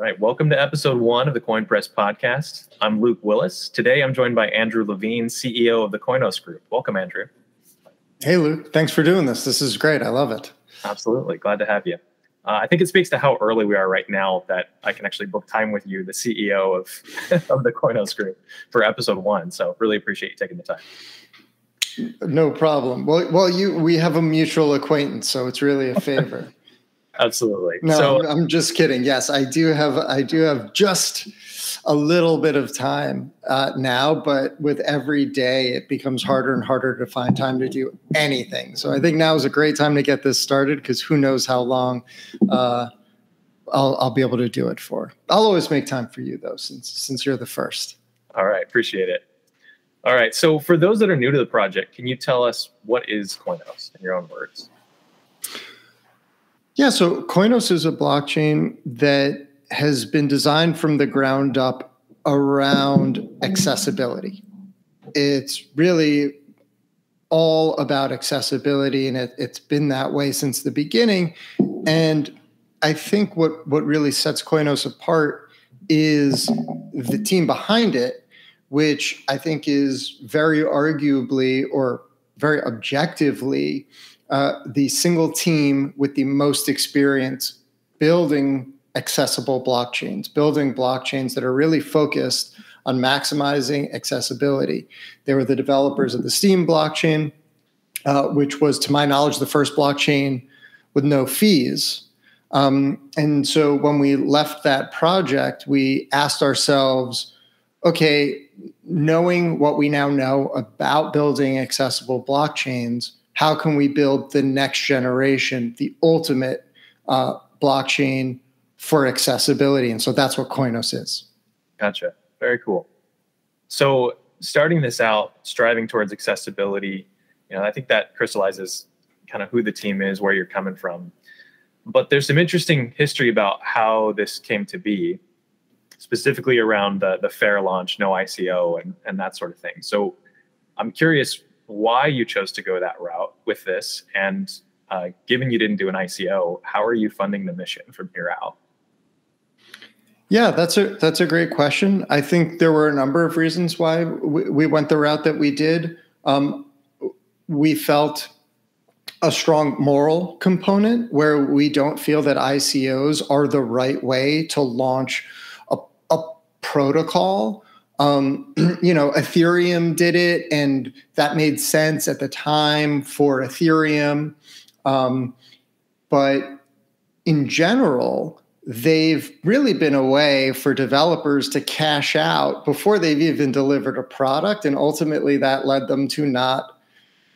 All right, welcome to episode one of the Coin Press podcast. I'm Luke Willis. Today I'm joined by Andrew Levine, CEO of the Koinos Group. Welcome, Andrew. Hey, Luke. Thanks for doing this. This is great. I love it. Absolutely. Glad to have you. Uh, I think it speaks to how early we are right now that I can actually book time with you, the CEO of, of the Koinos Group, for episode one. So really appreciate you taking the time. No problem. Well, well, you we have a mutual acquaintance, so it's really a favor. Absolutely. No, so, I'm just kidding. Yes, I do have. I do have just a little bit of time uh, now, but with every day, it becomes harder and harder to find time to do anything. So I think now is a great time to get this started because who knows how long uh, I'll, I'll be able to do it for. I'll always make time for you though, since since you're the first. All right, appreciate it. All right, so for those that are new to the project, can you tell us what is Koinos in your own words? Yeah, so Koinos is a blockchain that has been designed from the ground up around accessibility. It's really all about accessibility, and it, has been that way since the beginning. And I think what what really sets Koinos apart is the team behind it, which I think is very arguably or very objectively uh, the single team with the most experience building accessible blockchains, building blockchains that are really focused on maximizing accessibility. They were the developers of the Steem blockchain, uh, which was, to my knowledge, the first blockchain with no fees. Um, and so when we left that project, we asked ourselves, okay, knowing what we now know about building accessible blockchains, how can we build the next generation, the ultimate uh, blockchain for accessibility? And so that's what Koinos is. Gotcha. Very cool. So starting this out, striving towards accessibility, you know, I think that crystallizes kind of who the team is, where you're coming from. But there's some interesting history about how this came to be, specifically around the, the fair launch, no ICO, and, and that sort of thing. So I'm curious why you chose to go that route with this. And uh, given you didn't do an ICO, how are you funding the mission from here out? Yeah, that's a that's a great question. I think there were a number of reasons why we, we went the route that we did. Um, we felt a strong moral component where we don't feel that ICOs are the right way to launch a, a protocol um, you know, Ethereum did it, and that made sense at the time for Ethereum. Um, but in general, they've really been a way for developers to cash out before they've even delivered a product. And ultimately, that led them to not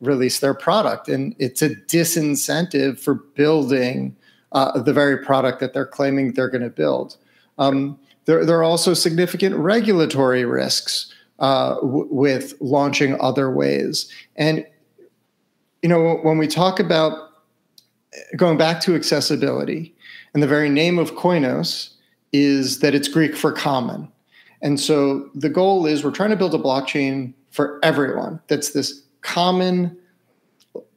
release their product. And it's a disincentive for building uh, the very product that they're claiming they're going to build. Um, there, there are also significant regulatory risks uh, w- with launching other ways. And, you know, when we talk about going back to accessibility, and the very name of Koinos is that it's Greek for common. And so the goal is we're trying to build a blockchain for everyone that's this common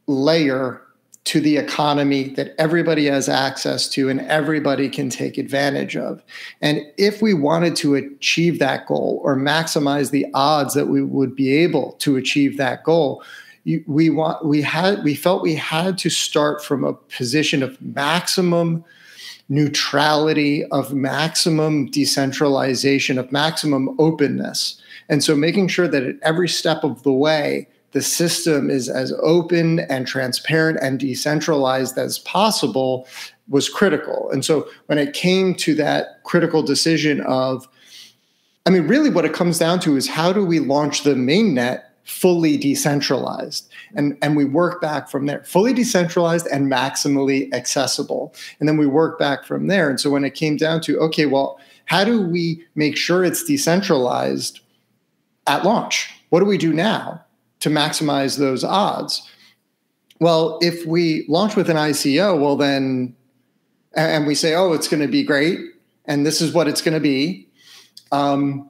layer to the economy that everybody has access to and everybody can take advantage of. And if we wanted to achieve that goal or maximize the odds that we would be able to achieve that goal, we want we had we felt we had to start from a position of maximum neutrality of maximum decentralization of maximum openness and so making sure that at every step of the way the system is as open and transparent and decentralized as possible was critical. And so when it came to that critical decision of, I mean, really what it comes down to is how do we launch the mainnet fully decentralized? And, and we work back from there, fully decentralized and maximally accessible. And then we work back from there. And so when it came down to, okay, well, how do we make sure it's decentralized at launch? What do we do now? To maximize those odds. Well, if we launch with an ICO, well, then, and we say, oh, it's going to be great, and this is what it's going to be, um,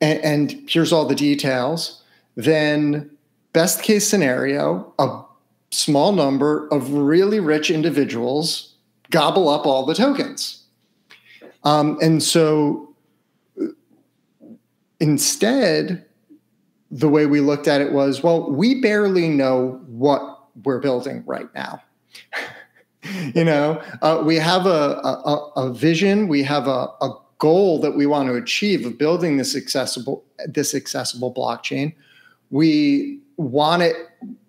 and, and here's all the details, then, best case scenario, a small number of really rich individuals gobble up all the tokens. Um, and so instead, the way we looked at it was well, we barely know what we're building right now. you know, uh, we have a, a, a, vision, we have a, a goal that we want to achieve of building this accessible this accessible blockchain. We want it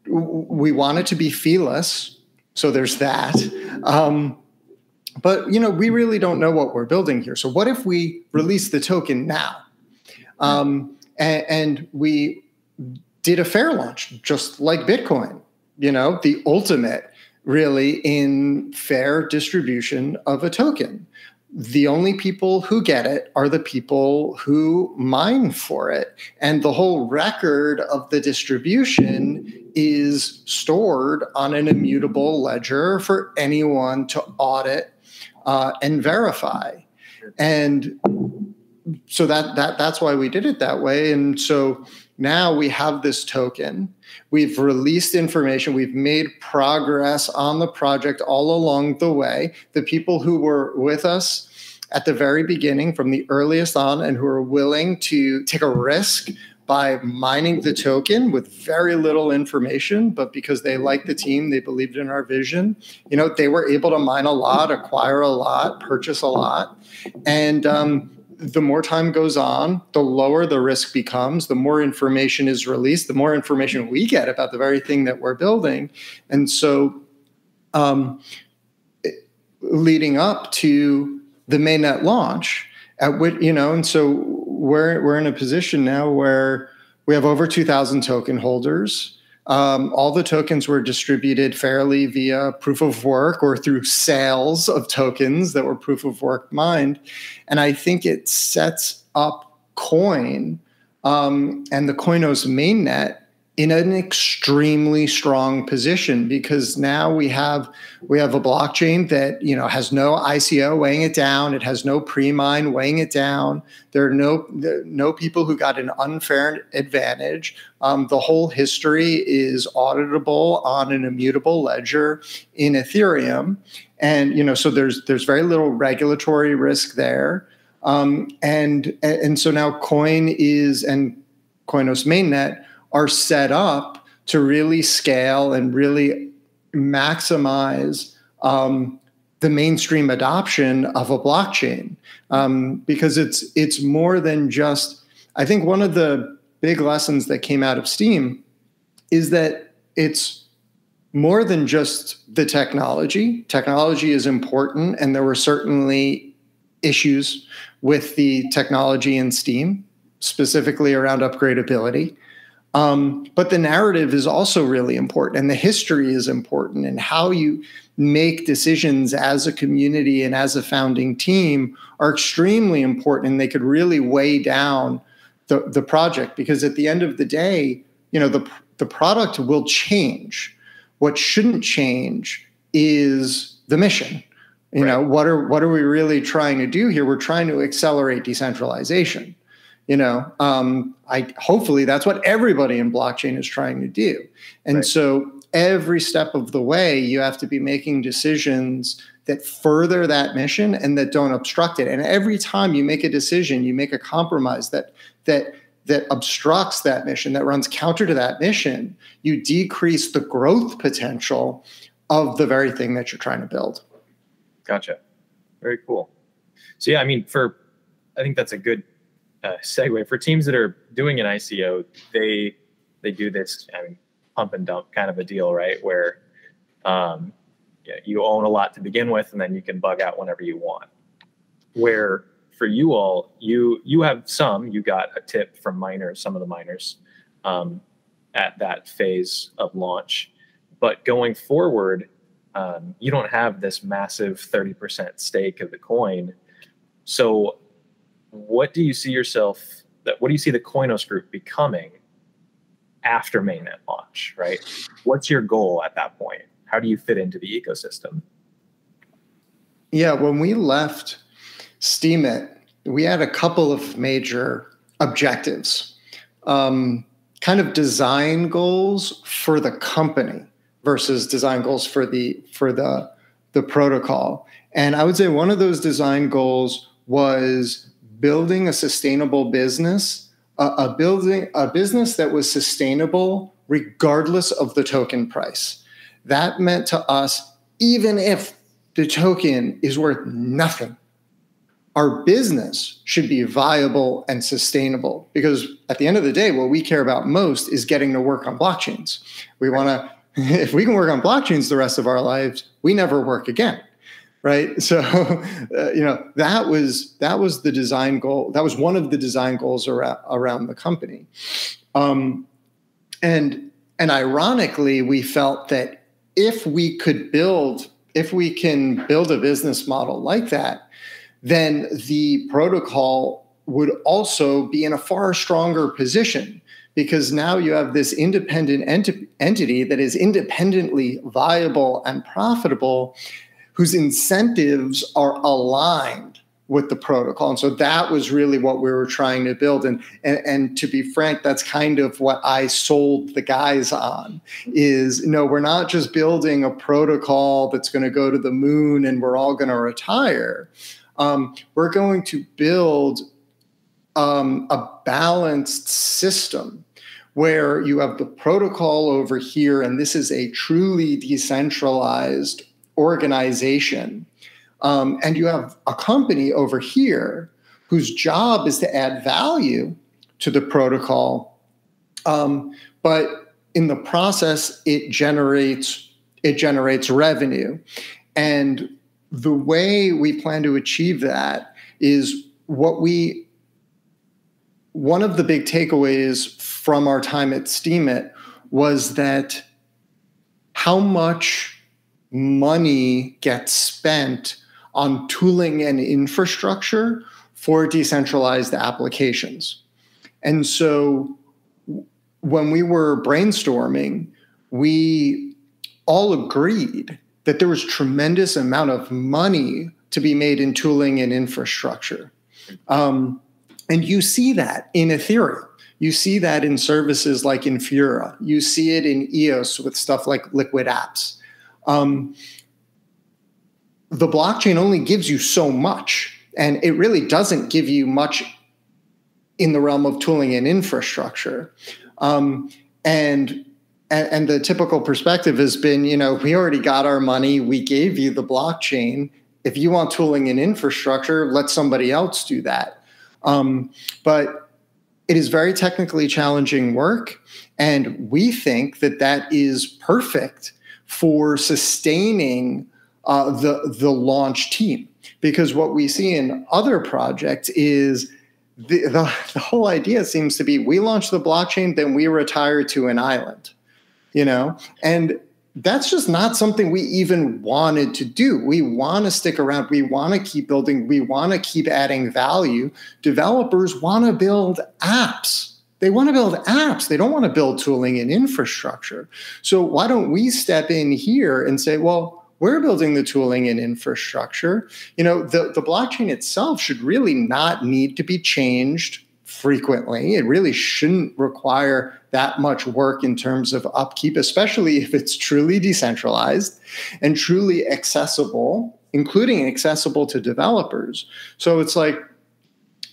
we want it to be feeless, so there's that. Um, but you know, we really don't know what we're building here. So what if we release the token now? Um, and, and we did a fair launch, just like Bitcoin. You know, the ultimate really in fair distribution of a token. The only people who get it are the people who mine for it. And the whole record of the distribution is stored on an immutable ledger for anyone to audit uh, and verify. And so that that that's why we did it that way. And so now we have this token. We've released information. We've made progress on the project all along the way. The people who were with us at the very beginning, from the earliest on, and who are willing to take a risk by mining the token with very little information, but because they liked the team, they believed in our vision. You know, they were able to mine a lot, acquire a lot, purchase a lot, and um, the more time goes on, the lower the risk becomes, the more information is released, the more information we get about the very thing that we're building. And so, um, leading up to the mainnet launch, at which, you know, and so we're, we're in a position now where we have over 2,000 token holders. Um, all the tokens were distributed fairly via proof of work or through sales of tokens that were proof of work mined. And I think it sets up Koin um, and the Koinos mainnet in an extremely strong position because now we have we have a blockchain that you know has no ICO weighing it down. It has no pre-mine weighing it down. There are no no people who got an unfair advantage. Um, the whole history is auditable on an immutable ledger in Ethereum, and you know so there's there's very little regulatory risk there. Um, and and so now Koin is and Koinos mainnet are set up to really scale and really maximize um, the mainstream adoption of a blockchain. Um, because it's it's more than just i think one of the big lessons that came out of Steem is that it's more than just the technology. Technology is important and there were certainly issues with the technology in Steem specifically around upgradability um, but the narrative is also really important, and the history is important, and how you make decisions as a community and as a founding team are extremely important, and they could really weigh down the, the project because at the end of the day, you know, the the product will change. What shouldn't change is the mission. You right. know, what are what are we really trying to do here? We're trying to accelerate decentralization you know um, i hopefully that's what everybody in blockchain is trying to do. And right. so every step of the way you have to be making decisions that further that mission and that don't obstruct it. And every time you make a decision you make a compromise that that that obstructs that mission that runs counter to that mission you decrease the growth potential of the very thing that you're trying to build. Gotcha. Very cool. So yeah i mean for i think that's a good uh, segue for teams that are doing an ICO. They they do this I mean, pump and dump kind of a deal, right? Where um, yeah, you own a lot to begin with, and then you can bug out whenever you want. Where for you all, you you have some. You got a tip from miners, some of the miners, um, at that phase of launch. But going forward, um, you don't have this massive 30% stake of the coin. So what do you see yourself that what do you see the Koinos group becoming after mainnet launch, right? What's your goal at that point? How do you fit into the ecosystem? Yeah, when we left Steemit, we had a couple of major objectives, um, kind of design goals for the company versus design goals for the for the the protocol. And I would say one of those design goals was building a sustainable business, a, a building a business that was sustainable regardless of the token price. That meant to us, even if the token is worth nothing, our business should be viable and sustainable because at the end of the day what we care about most is getting to work on blockchains we want to if we can work on blockchains the rest of our lives we never work again right? So uh, you know that was that was the design goal that was one of the design goals around, around the company. Um, and and ironically we felt that if we could build if we can build a business model like that then the protocol would also be in a far stronger position because now you have this independent ent- entity that is independently viable and profitable whose incentives are aligned with the protocol. And so that was really what we were trying to build. And, and and to be frank that's kind of what i sold the guys on is no we're not just building a protocol that's going to go to the moon and we're all going to retire. Um, we're going to build um, a balanced system where you have the protocol over here, and this is a truly decentralized organization. Um, and you have a company over here whose job is to add value to the protocol. Um, but in the process, it generates it generates revenue. And the way we plan to achieve that is what we one of the big takeaways from our time at Steemit was that how much money gets spent on tooling and infrastructure for decentralized applications. And so when we were brainstorming, we all agreed that there was tremendous amount of money to be made in tooling and infrastructure. Um, and you see that in Ethereum. You see that in services like Infura. You see it in EOS with stuff like Liquid Apps. Um, the blockchain only gives you so much, and it really doesn't give you much in the realm of tooling and infrastructure. Um, and and, the typical perspective has been, you know, we already got our money. We gave you the blockchain. If you want tooling and infrastructure, let somebody else do that. Um, but it is very technically challenging work. And we think that that is perfect for sustaining uh, the, the launch team. Because what we see in other projects is the, the, the whole idea seems to be we launch the blockchain, then we retire to an island you know? And that's just not something we even wanted to do. We want to stick around we want to keep building we want to keep adding value. Developers want to build apps they want to build apps they don't want to build tooling and infrastructure so why don't we step in here and say well we're building the tooling and infrastructure you know the, the blockchain itself should really not need to be changed frequently. It really shouldn't require that much work in terms of upkeep, especially if it's truly decentralized and truly accessible, including accessible to developers. So it's like,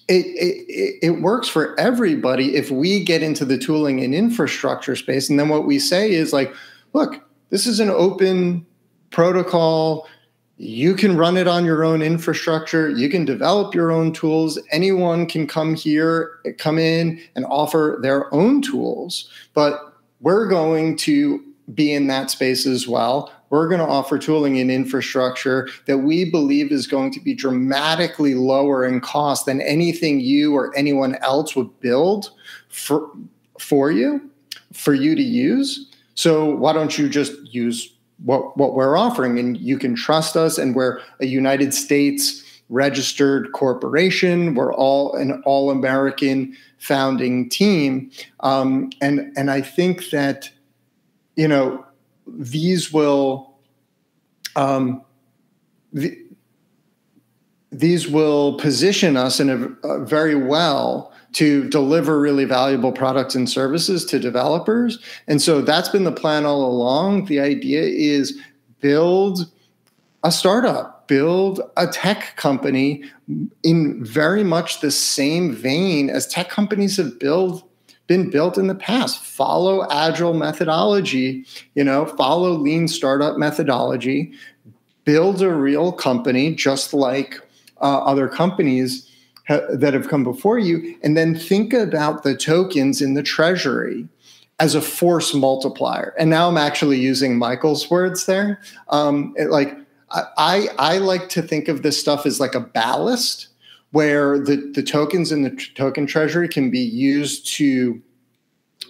it, it, it works for everybody if we get into the tooling and infrastructure space. And then what we say is like, look, this is an open protocol. You can run it on your own infrastructure. You can develop your own tools. Anyone can come here come in and offer their own tools. But we're going to be in that space as well. We're going to offer tooling and infrastructure that we believe is going to be dramatically lower in cost than anything you or anyone else would build for for you for you to use. So why don't you just use what what we're offering? And you can trust us and we're a united states registered corporation. We're all an all american founding team. Um, and and i think that you know these will um, the, these will position us in a very well to deliver really valuable products and services to developers. And so that's been the plan all along. The idea is build a startup build a tech company in very much the same vein as tech companies have built been built in the past. Follow agile methodology you know follow lean startup methodology. Build a real company just like uh, other companies ha- that have come before you and then think about the tokens in the treasury as a force multiplier. And now i'm actually using michael's words there. Um, it, like I, I like to think of this stuff as like a ballast where the, the tokens in the token treasury can be used to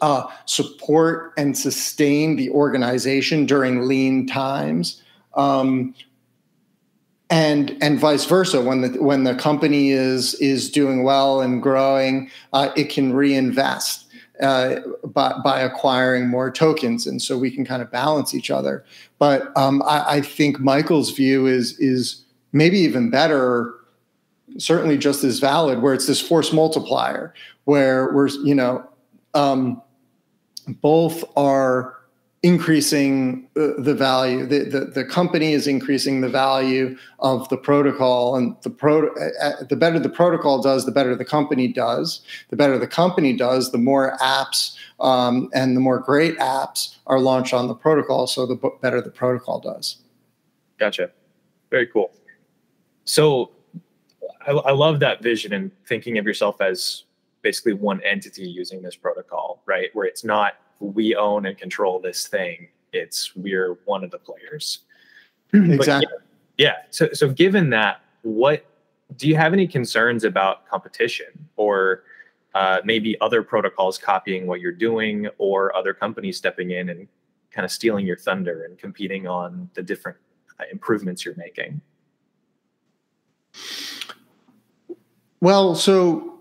uh, support and sustain the organization during lean times. Um, and and vice versa when the when the company is is doing well and growing uh, it can reinvest uh, by, by acquiring more tokens, and so we can kind of balance each other. But um, I, I, think Michael's view is is maybe even better, certainly just as valid, where it's this force multiplier, where we're you know um, both are increasing the value. The, the, the company is increasing the value of the protocol, and the pro, the better the protocol does, the better the company does. The better the company does, the more apps um, and the more great apps are launched on the protocol. So the better the protocol does. Gotcha. Very cool. So I, I love that vision and thinking of yourself as basically one entity using this protocol, right? Where it's not we own and control this thing. It's we're one of the players. Exactly. Yeah, yeah. So so given that, what do you have any concerns about competition or uh, maybe other protocols copying what you're doing or other companies stepping in and kind of stealing your thunder and competing on the different uh, improvements you're making? Well, so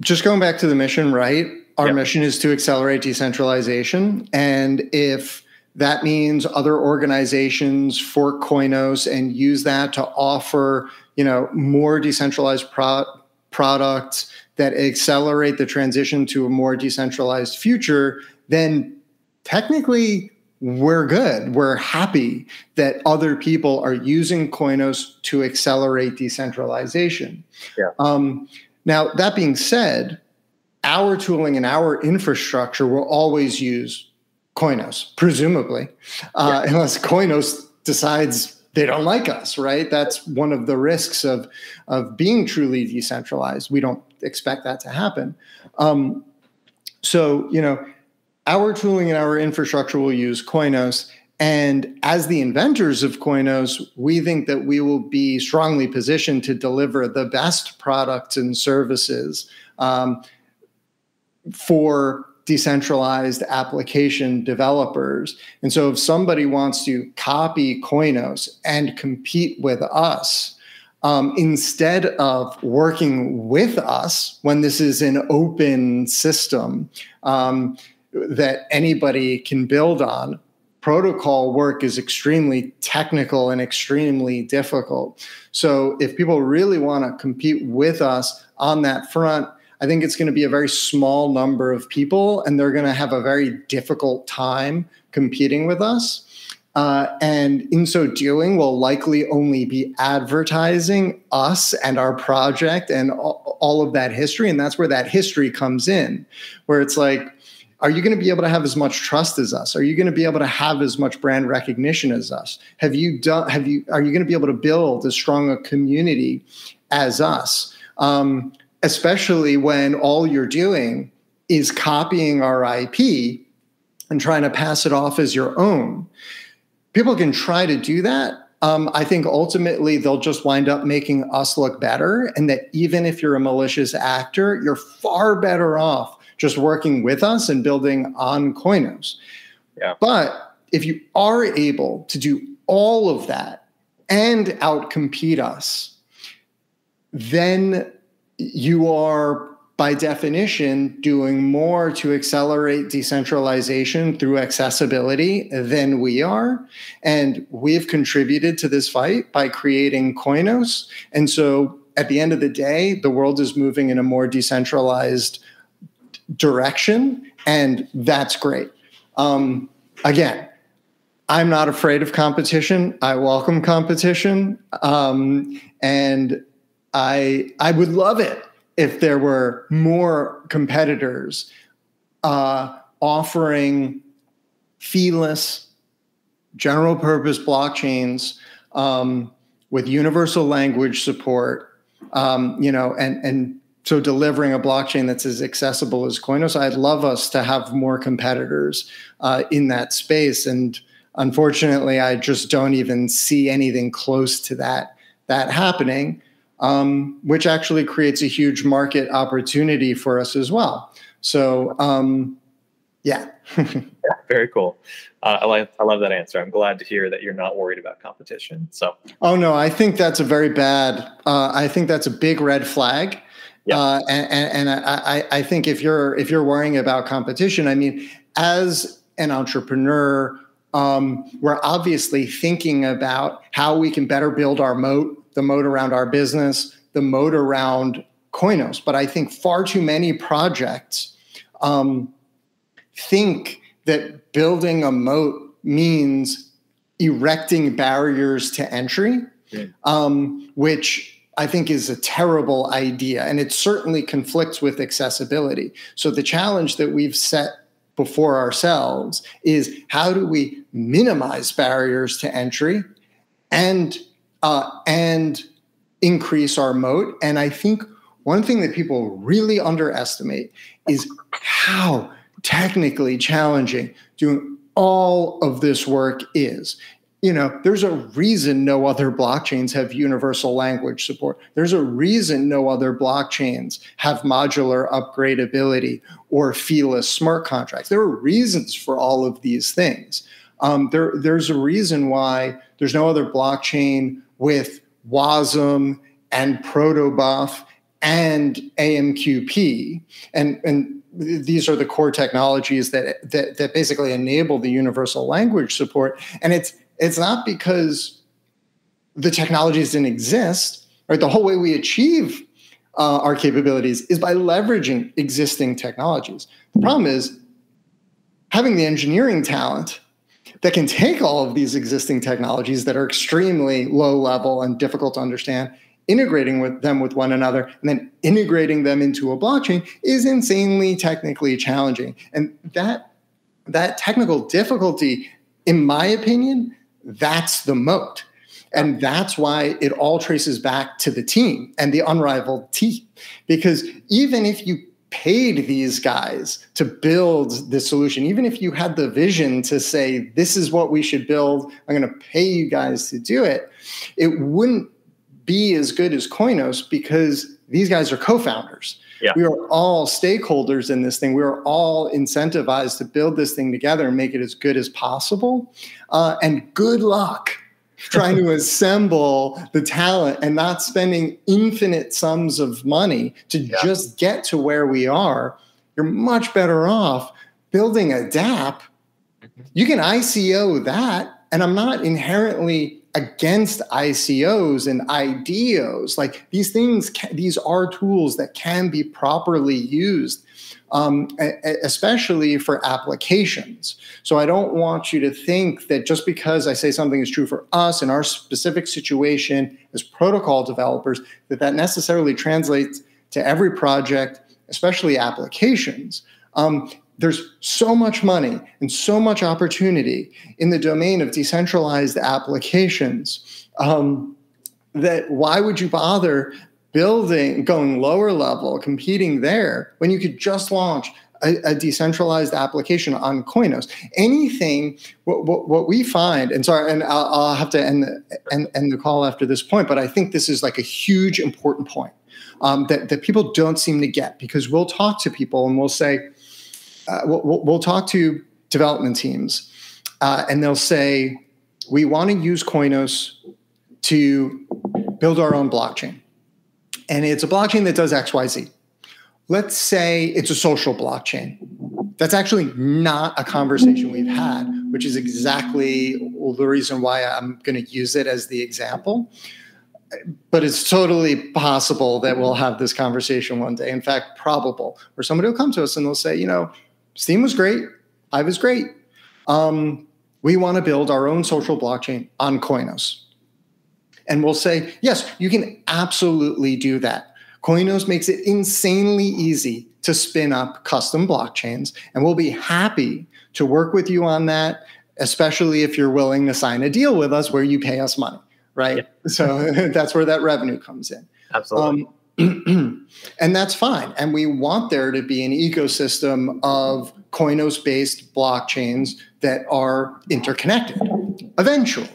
just going back to the mission, right? Our yep. mission is to accelerate decentralization. And if that means other organizations fork Koinos and use that to offer, you know, more decentralized pro- products that accelerate the transition to a more decentralized future, then technically we're good. We're happy that other people are using Koinos to accelerate decentralization. Yeah. Um, now, that being said, our tooling and our infrastructure will always use Koinos, presumably, uh, yeah. unless Koinos decides they don't like us, right? That's one of the risks of of being truly decentralized. We don't expect that to happen. Um, so, you know, our tooling and our infrastructure will use Koinos. And as the inventors of Koinos, we think that we will be strongly positioned to deliver the best products and services um, for decentralized application developers. And so if somebody wants to copy Koinos and compete with us, um, instead of working with us when this is an open system um, that anybody can build on, protocol work is extremely technical and extremely difficult. So if people really want to compete with us on that front, I think it's going to be a very small number of people, and they're going to have a very difficult time competing with us. Uh, and in so doing, we'll likely only be advertising us and our project and all, all of that history. And that's where that history comes in, where it's like, are you going to be able to have as much trust as us? Are you going to be able to have as much brand recognition as us? Have you done? Have you? Are you going to be able to build as strong a community as us? Um, especially when all you're doing is copying our IP and trying to pass it off as your own. People can try to do that. Um, I think ultimately they'll just wind up making us look better, and that even if you're a malicious actor, you're far better off just working with us and building on Koinos. Yeah. But if you are able to do all of that and outcompete us, then you are by definition doing more to accelerate decentralization through accessibility than we are and we've contributed to this fight by creating Koinos and so at the end of the day the world is moving in a more decentralized direction and that's great um, again I'm not afraid of competition. I welcome competition, um, and I I would love it if there were more competitors uh, offering feeless, general purpose blockchains um, with universal language support. Um, you know, and and so delivering a blockchain that's as accessible as Koinos. I'd love us to have more competitors uh, in that space and Unfortunately, I just don't even see anything close to that that happening, um, which actually creates a huge market opportunity for us as well. So, um, yeah. yeah, very cool. Uh, I like I love that answer. I'm glad to hear that you're not worried about competition. So, oh no, I think that's a very bad. Uh, I think that's a big red flag. Yeah. Uh, and, and, I, I think if you're if you're worrying about competition, I mean, as an entrepreneur um, we're obviously thinking about how we can better build our moat, the moat around our business, the moat around Koinos. But I think far too many projects um, think that building a moat means erecting barriers to entry, yeah. um, which I think is a terrible idea. And it certainly conflicts with accessibility. So the challenge that we've set before ourselves is how do we minimize barriers to entry and uh, and increase our moat and i think one thing that people really underestimate is how technically challenging doing all of this work is you know, there's a reason no other blockchains have universal language support. There's a reason no other blockchains have modular upgradability or feeless smart contracts. There are reasons for all of these things. Um, there, there's a reason why there's no other blockchain with WASM and Protobuf and AMQP. And, and these are the core technologies that, that, that basically enable the universal language support. And it's it's not because the technologies didn't exist, right? The whole way we achieve uh, our capabilities is by leveraging existing technologies. The problem is having the engineering talent that can take all of these existing technologies that are extremely low level and difficult to understand integrating with them with one another and then integrating them into a blockchain is insanely technically challenging and that that technical difficulty in my opinion that's the moat. And that's why it all traces back to the team and the unrivaled team. Because even if you paid these guys to build the solution, even if you had the vision to say, this is what we should build, I'm going to pay you guys to do it, it wouldn't be as good as Koinos because these guys are co founders. Yeah. We are all stakeholders in this thing. We are all incentivized to build this thing together and make it as good as possible. Uh, and good luck trying to assemble the talent and not spending infinite sums of money to yeah. just get to where we are. You're much better off building a dApp. Mm-hmm. You can ICO that. And I'm not inherently against ICOs and IDOs. Like these things, these are tools that can be properly used, um, especially for applications. So I don't want you to think that just because I say something is true for us in our specific situation as protocol developers, that that necessarily translates to every project, especially applications. Um, there's so much money and so much opportunity in the domain of decentralized applications um, that why would you bother building going lower level competing there when you could just launch a, a decentralized application on Koinos? Anything, what, what, what, we find, and sorry, and I'll, I'll have to end the, end, end the call after this point, but I think this is like a huge important point um, that, that people don't seem to get because we'll talk to people and we'll say, uh, we'll, we'll, talk to development teams uh, and they'll say, we want to use Koinos to build our own blockchain. And it's a blockchain that does XYZ. Let's say it's a social blockchain. That's actually not a conversation we've had, which is exactly the reason why I'm going to use it as the example. But it's totally possible that we'll have this conversation one day. In fact, probable, where somebody will come to us and they'll say, you know, Steem was great. I was great. Um, we want to build our own social blockchain on Koinos. And we'll say, yes, you can absolutely do that. Koinos makes it insanely easy to spin up custom blockchains, and we'll be happy to work with you on that, especially if you're willing to sign a deal with us where you pay us money, right? Yeah. So that's where that revenue comes in. Absolutely. Um, and that's fine. And we want there to be an ecosystem of Koinos based blockchains that are interconnected eventually.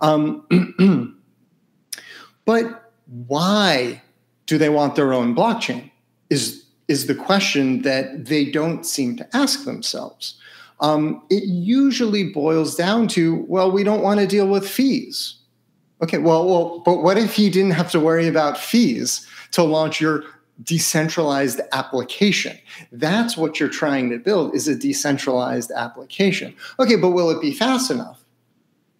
Um, but why do they want their own blockchain? Is is the question that they don't seem to ask themselves. Um, it usually boils down to, well, we don't want to deal with fees. Okay, well, well, but what if you didn't have to worry about fees to launch your decentralized application? That's what you're trying to build is a decentralized application. Okay, but will it be fast enough?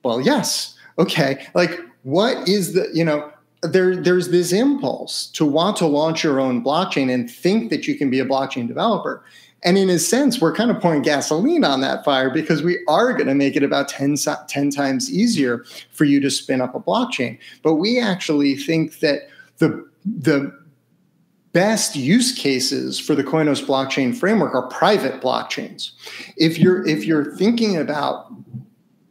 Well, yes. Okay, like what is the, you know, there, there's this impulse to want to launch your own blockchain and think that you can be a blockchain developer. And in a sense, we're kind of pouring gasoline on that fire because we are going to make it about 10, 10 times easier for you to spin up a blockchain. But we actually think that the, the best use cases for the Koinos blockchain framework are private blockchains. If you're if you're thinking about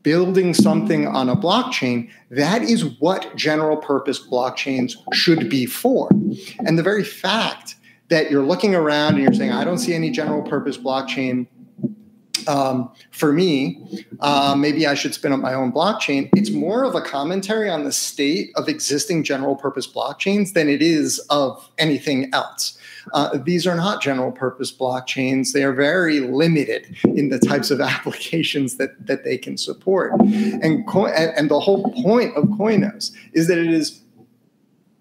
building something on a blockchain, that is what general purpose blockchains should be for. And the very fact that you're looking around and you're saying, I don't see any general purpose blockchain um, for me, uh, maybe I should spin up my own blockchain. It's more of a commentary on the state of existing general purpose blockchains than it is of anything else. Uh, these are not general purpose blockchains. They are very limited in the types of applications that, that they can support. And, and the whole point of Koinos is that it is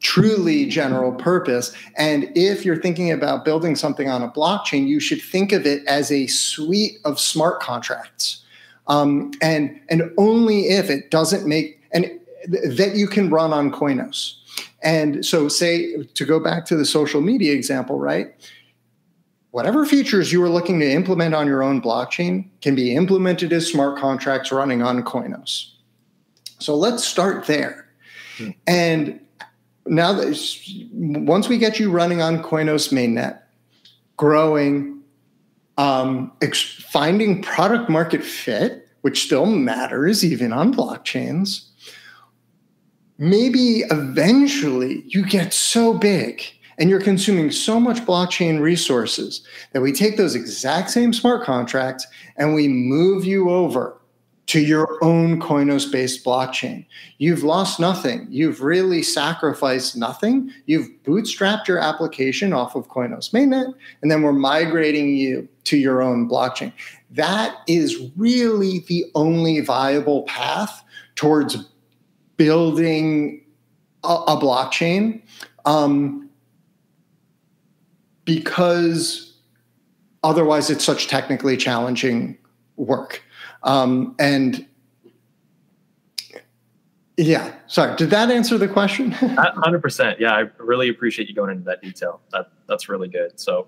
truly general purpose. And if you're thinking about building something on a blockchain, you should think of it as a suite of smart contracts. Um, and, and only if it doesn't make, and th- that you can run on Koinos. And so, say, to go back to the social media example, right? Whatever features you are looking to implement on your own blockchain can be implemented as smart contracts running on Koinos. So let's start there. Hmm. And now that once we get you running on Koinos mainnet, growing, um, ex- finding product market fit, which still matters even on blockchains, maybe eventually you get so big and you're consuming so much blockchain resources that we take those exact same smart contracts and we move you over to your own Koinos based blockchain. You've lost nothing. You've really sacrificed nothing. You've bootstrapped your application off of Koinos mainnet, and then we're migrating you to your own blockchain. That is really the only viable path towards building a, a blockchain um, because otherwise it's such technically challenging work. Um, and yeah, sorry, did that answer the question? 100%. Yeah, I really appreciate you going into that detail. That That's really good. So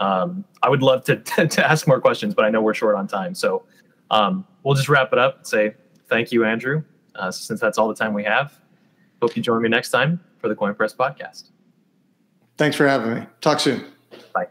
um, I would love to, to ask more questions, but I know we're short on time. So um, we'll just wrap it up and say thank you, Andrew uh, since that's all the time we have. Hope you join me next time for the Coin Press podcast. Thanks for having me. Talk soon. Bye.